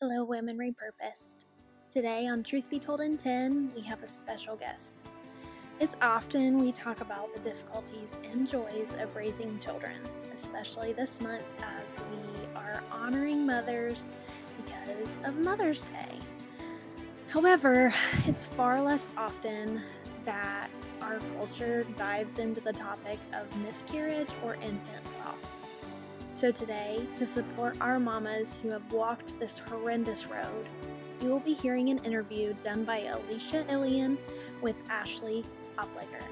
Hello, Women Repurposed. Today on Truth Be Told in 10, we have a special guest. It's often we talk about the difficulties and joys of raising children, especially this month as we are honoring mothers because of Mother's Day. However, it's far less often that our culture dives into the topic of miscarriage or infant loss. So, today, to support our mamas who have walked this horrendous road, you will be hearing an interview done by Alisha Illian with Ashley Opliger.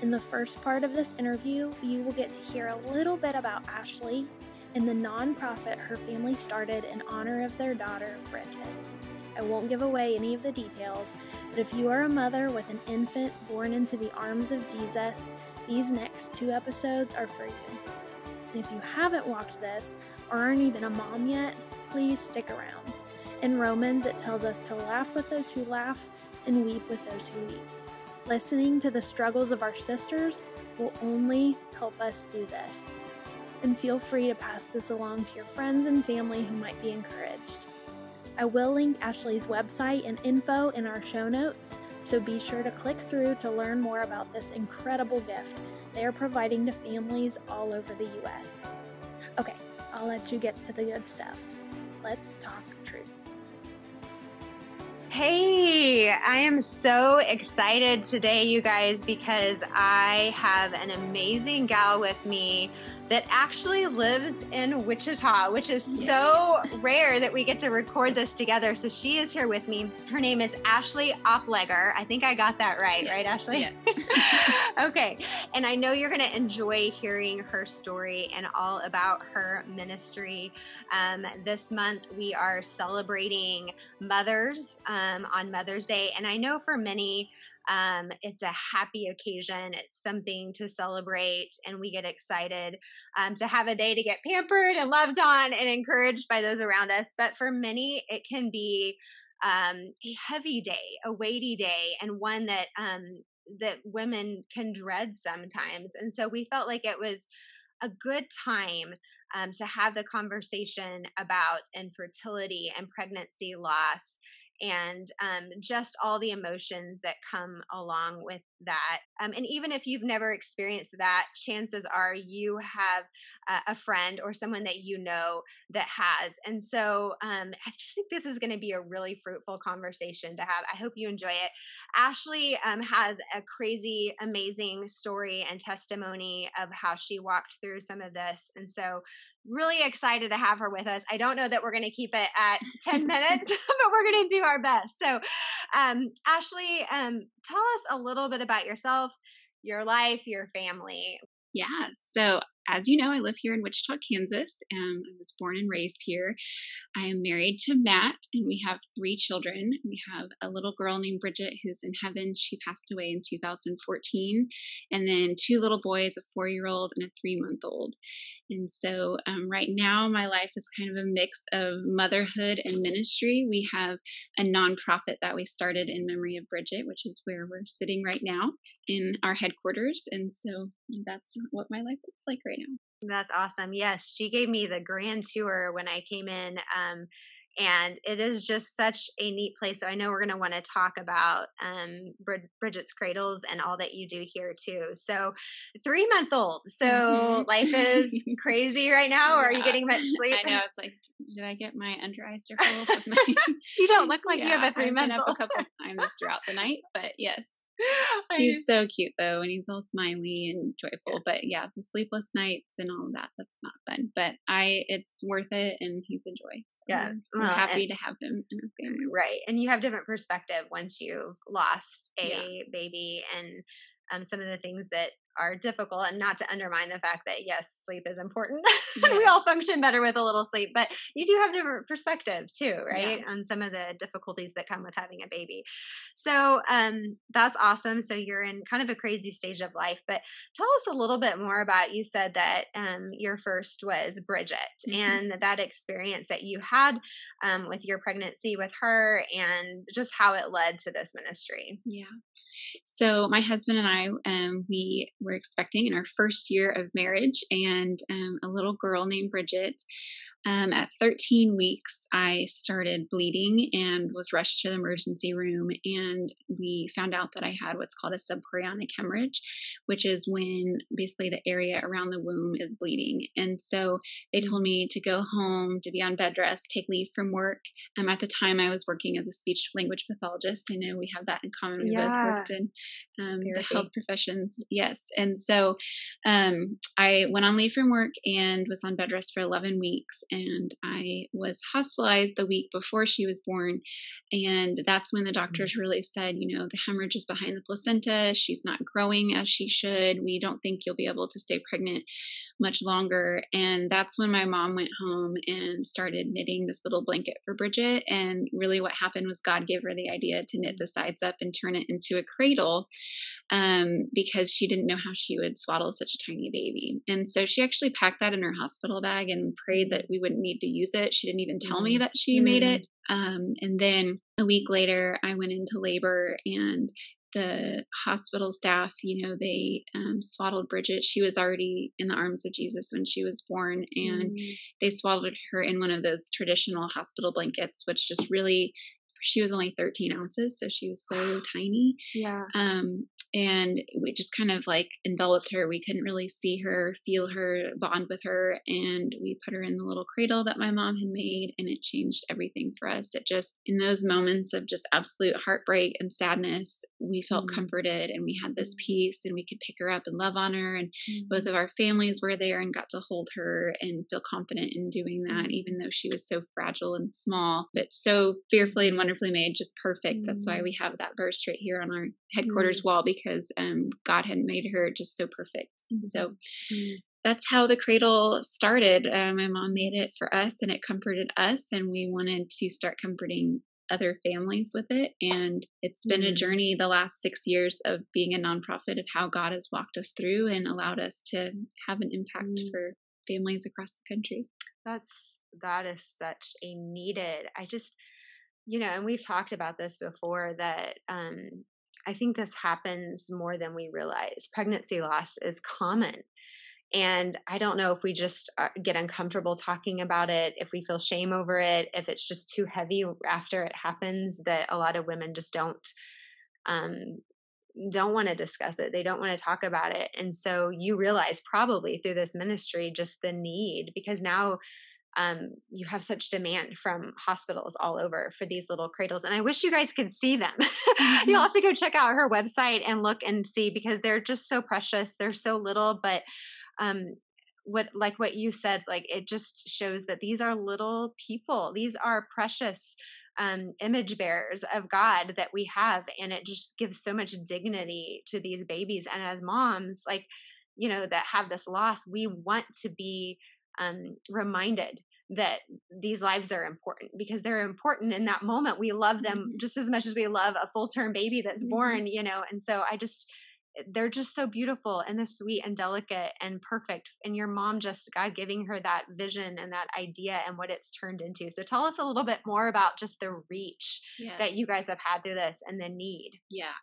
In the first part of this interview, you will get to hear a little bit about Ashley and the nonprofit her family started in honor of their daughter, Bridget. I won't give away any of the details, but if you are a mother with an infant born into the arms of Jesus, these next two episodes are for you. And if you haven't walked this or aren't even a mom yet, please stick around. In Romans, it tells us to laugh with those who laugh and weep with those who weep. Listening to the struggles of our sisters will only help us do this. And feel free to pass this along to your friends and family who might be encouraged. I will link Ashley's website and info in our show notes, so be sure to click through to learn more about this incredible gift they are providing to families all over the U.S. Okay, I'll let you get to the good stuff. Let's talk truth. Hey, I am so excited today, you guys, because I have an amazing gal with me that actually lives in Wichita, which is so rare that we get to record this together. So she is here with me. Her name is Ashley Opliger. I think I got that right, yes. right, Ashley? Yes. okay. And I know you're going to enjoy hearing her story and all about her ministry. Um, this month, we are celebrating mothers um, on Mother's Day. And I know for many, um, it's a happy occasion. It's something to celebrate, and we get excited um, to have a day to get pampered and loved on and encouraged by those around us. But for many, it can be um, a heavy day, a weighty day, and one that um, that women can dread sometimes. And so we felt like it was a good time um, to have the conversation about infertility and pregnancy loss and um, just all the emotions that come along with that. Um, and even if you've never experienced that, chances are you have uh, a friend or someone that you know that has. And so um, I just think this is going to be a really fruitful conversation to have. I hope you enjoy it. Ashley um, has a crazy, amazing story and testimony of how she walked through some of this. And so really excited to have her with us. I don't know that we're going to keep it at 10 minutes, but we're going to do our best. So, um, Ashley, um, tell us a little bit about yourself, your life, your family. Yeah. So as you know, I live here in Wichita, Kansas. Um, I was born and raised here. I am married to Matt, and we have three children. We have a little girl named Bridget who's in heaven. She passed away in 2014. And then two little boys, a four year old and a three month old. And so, um, right now, my life is kind of a mix of motherhood and ministry. We have a nonprofit that we started in memory of Bridget, which is where we're sitting right now in our headquarters. And so, that's what my life looks like right now. That's awesome. Yes, she gave me the grand tour when I came in. Um, and it is just such a neat place. So I know we're going to want to talk about um, Bridget's Cradles and all that you do here too. So three month old. So mm-hmm. life is crazy right now. Or yeah. are you getting much sleep? I know. It's like, did I get my under eye circles? My... you don't look like yeah, you have a three month old. up a couple times throughout the night, but yes. He's so cute though, and he's all smiley and joyful. But yeah, the sleepless nights and all of that, that's not fun. But I, it's worth it, and he's a joy. So yeah. We're well, happy to have them in our family. Right. And you have different perspective once you've lost a yeah. baby and um, some of the things that are difficult and not to undermine the fact that yes sleep is important yes. we all function better with a little sleep but you do have different perspective too right yeah. on some of the difficulties that come with having a baby so um, that's awesome so you're in kind of a crazy stage of life but tell us a little bit more about you said that um, your first was bridget mm-hmm. and that experience that you had um, with your pregnancy with her and just how it led to this ministry yeah so my husband and i um, we were expecting in our first year of marriage and um, a little girl named Bridget. Um, at 13 weeks, I started bleeding and was rushed to the emergency room. And we found out that I had what's called a subchorionic hemorrhage, which is when basically the area around the womb is bleeding. And so they told me to go home, to be on bed rest, take leave from work. Um, at the time, I was working as a speech language pathologist. I know we have that in common. We Yeah. both worked in um, the health professions. Yes. And so um, I went on leave from work and was on bed rest for 11 weeks. And I was hospitalized the week before she was born. And that's when the mm-hmm. doctors really said, you know, the hemorrhage is behind the placenta. She's not growing as she should. We don't think you'll be able to stay pregnant much longer. And that's when my mom went home and started knitting this little blanket for Bridget. And really, what happened was God gave her the idea to knit the sides up and turn it into a cradle um, because she didn't know how she would swaddle such a tiny baby. And so she actually packed that in her hospital bag and prayed that we wouldn't need to use it. She didn't even tell me that she made it. Um, and then a week later, I went into labor and the hospital staff, you know, they um, swaddled Bridget. She was already in the arms of Jesus when she was born, and Mm. they swaddled her in one of those traditional hospital blankets, which just really, she was only 13 ounces, so she was so tiny. yeah. Um, and we just kind of like enveloped her. We couldn't really see her, feel her, bond with her. And we put her in the little cradle that my mom had made, and it changed everything for us. It just, in those moments of just absolute heartbreak and sadness, we felt Mm. comforted and we had this peace, and we could pick her up and love on her. And Mm-hmm. both of our families were there and got to hold her and feel confident in doing that, Mm. even though she was so fragile and small, but so fearfully and wonderfully made, just perfect. That's why Mm. we have that verse right here on our headquarters wall because um, God had made her just so perfect. And so Mm. that's how the cradle started. Uh, my mom made it for us and it comforted us, and we wanted to start comforting other families with it. And it's been a Mm. journey the last six years of being a nonprofit of how God has walked us through and allowed us to have an impact Mm. for families across the country. That's that is such a needed. I just you know, and we've talked about this before that um I think this happens more than we realize. Pregnancy loss is common. And I don't know if we just uh, get uncomfortable talking about it, if we feel shame over it, if it's just too heavy after it happens that a lot of women just don't um don't want to discuss it. They don't want to talk about it. And so you realize probably through this ministry just the need because now um, you have such demand from hospitals all over for these little cradles. And I wish you guys could see them. You'll have to go check out her website and look and see because they're just so precious. They're so little, but um, what like what you said, like it just shows that these are little people. These are precious um, image bearers of God that we have, and it just gives so much dignity to these babies. And as moms, like you know, that have this loss, we want to be um, reminded that these lives are important because they're important in that moment. We love them Mhm. just as much as we love a full term baby that's Mhm. born, you know. And so I just, they're just so beautiful and they're sweet and delicate and perfect. And your mom just, God giving her that vision and that idea and what it's turned into. So tell us a little bit more about just the reach that you guys have had through this and the need. Yeah.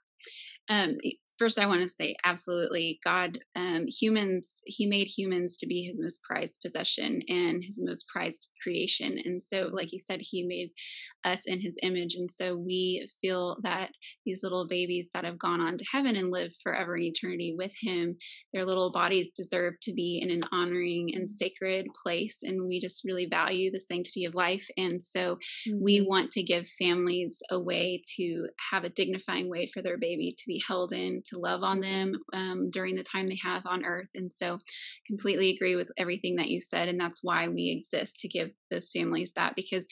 Um, first, I want to say absolutely, God, um, humans, He made humans to be His most prized possession and His most prized creation. And so, like you said, He made us in His image. And so we feel that these little babies that have gone on to heaven and live forever in eternity with Him, their little bodies deserve to be in an honoring and sacred place. And we just really value the sanctity of life. And so, we want to give families a way to have a dignifying way for their baby to be held in, to love on them um, during the time they have on earth. And so, completely agree with everything that you said. And that's why we exist to give those families that because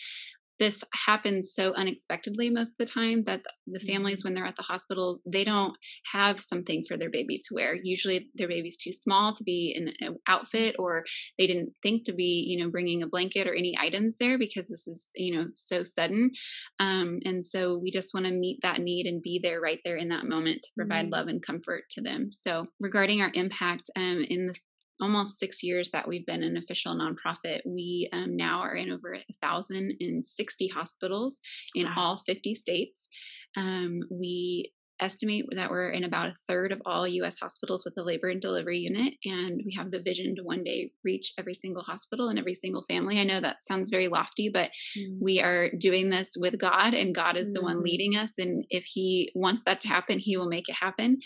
this happens so unexpectedly most of the time that the, families when they're at the hospital they don't have something for their baby to wear. Usually their baby's too small to be in an outfit or they didn't think to be you know bringing a blanket or any items there because this is you know so sudden. Um, and so we just want to meet that need and be there right there in that moment to provide Mhm. love and comfort to them. So regarding our impact um, in the almost six years that we've been an official nonprofit, we um, now are in over 1,060 hospitals in Wow. all 50 states. Um, we estimate that we're in about a third of all US hospitals with a labor and delivery unit. And we have the vision to one day reach every single hospital and every single family. I know that sounds very lofty, but mm. we are doing this with God, and God is mm. the one mm-hmm. leading us. And if He wants that to happen, He will make it happen.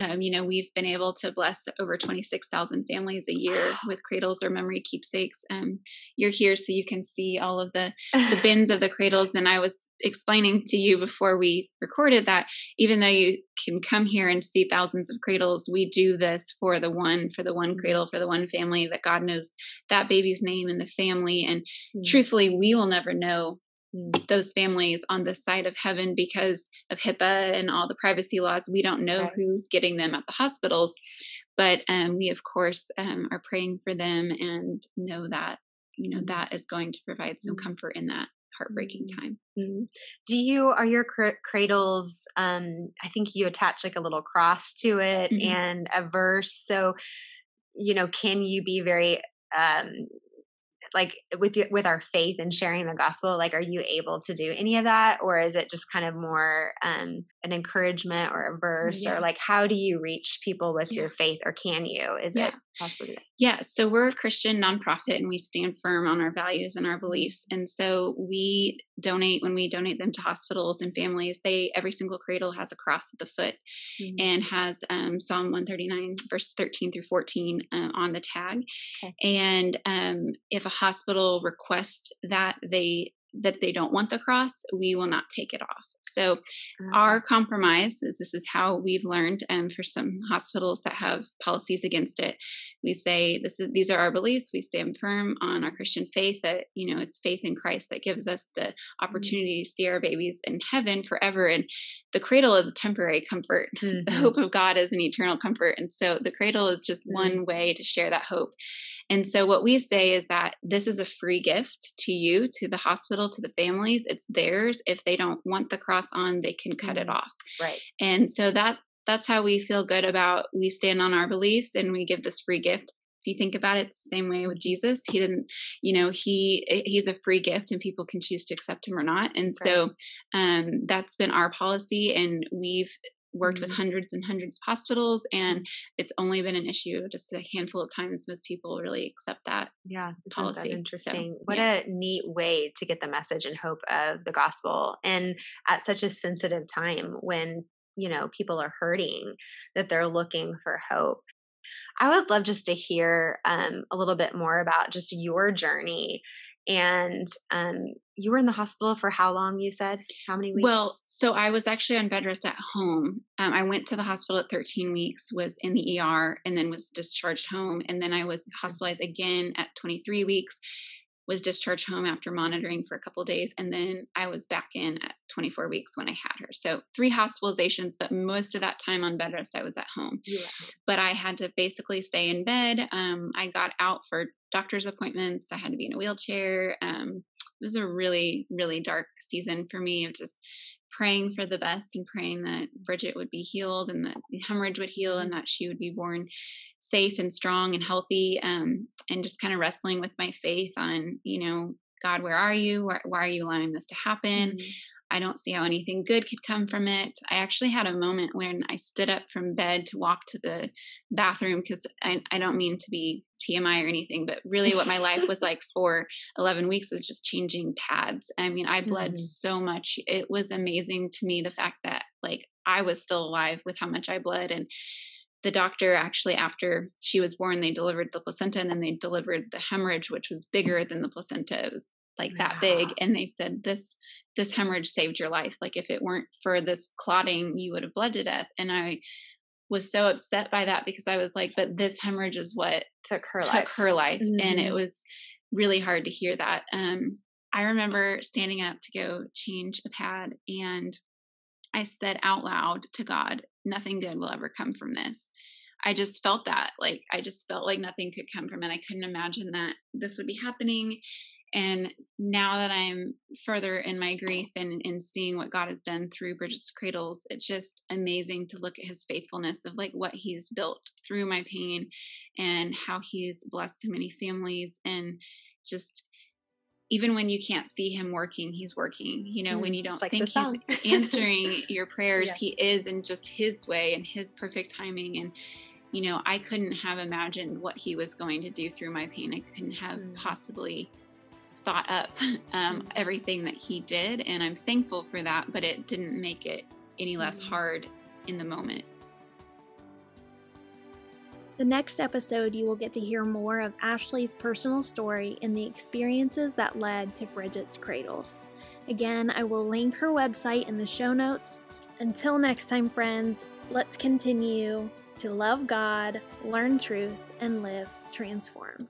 Um, you know, we've been able to bless over 26,000 families a year with cradles or memory keepsakes. Um, you're here so you can see all of the, the bins of the cradles. And I was explaining to you before we recorded that even though you can come here and see thousands of cradles, we do this for the one, for the one cradle, for the one family that God knows that baby's name and the family. And mm-hmm. truthfully, we will never know those families on this side of heaven because of HIPAA and all the privacy laws. We don't know right. who's getting them at the hospitals, but um, we of course um, are praying for them and know that you know that is going to provide some mm-hmm. comfort in that heartbreaking mm-hmm. time. Mm-hmm. Do you are your cr- cradles? Um, I think you attach like a little cross to it mm-hmm. and a verse. So you know, can you be very um, like with with our faith and sharing the gospel like are you able to do any of that or is it just kind of more um an encouragement or a verse yeah. or like how do you reach people with yeah. your faith or can you is yeah. it possible yeah so we're a christian nonprofit and we stand firm on our values and our beliefs and so we donate when we donate them to hospitals and families they every single cradle has a cross at the foot mm-hmm. and has um, psalm 139 verse 13 through 14 uh, on the tag okay. and um, if a hospital requests that they that they don't want the cross, we will not take it off. So, mm-hmm. our compromise is this is how we've learned, and um, for some hospitals that have policies against it, we say this is these are our beliefs. We stand firm on our Christian faith that you know it's faith in Christ that gives us the mm-hmm. opportunity mm-hmm. to see our babies in heaven forever. And the cradle is a temporary comfort. Mm-hmm. The hope of God is an eternal comfort. And so the cradle is just mm-hmm. one way to share that hope. And so, what we say is that this is a free gift to you, to the hospital, to the families. It's theirs. If they don't want the cross on, they can cut mm-hmm. it off. Right. And so that that's how we feel good about we stand on our beliefs and we give this free gift if you think about it it's the same way with jesus he didn't you know he he's a free gift and people can choose to accept him or not and right. so um that's been our policy and we've worked mm-hmm. with hundreds and hundreds of hospitals and it's only been an issue just a handful of times most people really accept that yeah policy that interesting so, what yeah. a neat way to get the message and hope of the gospel and at such a sensitive time when you know people are hurting that they're looking for hope i would love just to hear um, a little bit more about just your journey and um, you were in the hospital for how long you said? How many weeks? well so i was actually on bed rest at home. Um, i went to the hospital at 13 weeks was in the er and then was discharged home and then i was hospitalized again at 23 weeks was discharged home after monitoring for a couple days and then i was back in at 24 weeks when i had her. So three hospitalizations but most of that time on bed rest i was at home. Yeah. but i had to basically stay in bed. Um, i got out for doctor's appointments. I had to be in a wheelchair. Um, it was a really really dark season for me. Of just praying for the best and praying that Bridget would be healed and that the hemorrhage would heal and that she would be born safe and strong and healthy. Um, and just kind of wrestling with my faith on, you know, God, where are you? Why, why are you allowing this to happen? Mm-hmm. I don't see how anything good could come from it. I actually had a moment when I stood up from bed to walk to the bathroom because I, I don't mean to be TMI or anything, but really what my life was like for 11 weeks was just changing pads. I mean, I bled mm-hmm. so much. It was amazing to me the fact that like I was still alive with how much I bled. And the doctor actually, after she was born, they delivered the placenta and then they delivered the hemorrhage, which was bigger than the placenta. It was like that big and they said this this hemorrhage saved your life like if it weren't for this clotting you would have bled to death and i was so upset by that because i was like but this hemorrhage is what took her took life her life mm-hmm. and it mm-hmm. was really hard to hear that um i remember standing up to go change a pad and i said out loud to god nothing good will ever come from this I just felt that like I just felt like nothing could come from it. I couldn't imagine that this would be happening and now that I'm further in my grief and in seeing what God has done through Bridget's Cradles, it's just amazing to look at his faithfulness of like what he's built through my pain and how he's blessed so many families and just even when you can't see him working, he's working. You know, mm, when you don't like think he's answering your prayers, yes. he is in just his way and his perfect timing. And, you know, I couldn't have imagined what he was going to do through my pain. I couldn't have mm. possibly thought up um, mm. everything that he did. And I'm thankful for that, but it didn't make it any less mm. hard in the moment. The next episode, you will get to hear more of Ashley's personal story and the experiences that led to Bridget's Cradles. Again, I will link her website in the show notes. Until next time, friends, let's continue to love God, learn truth, and live transformed.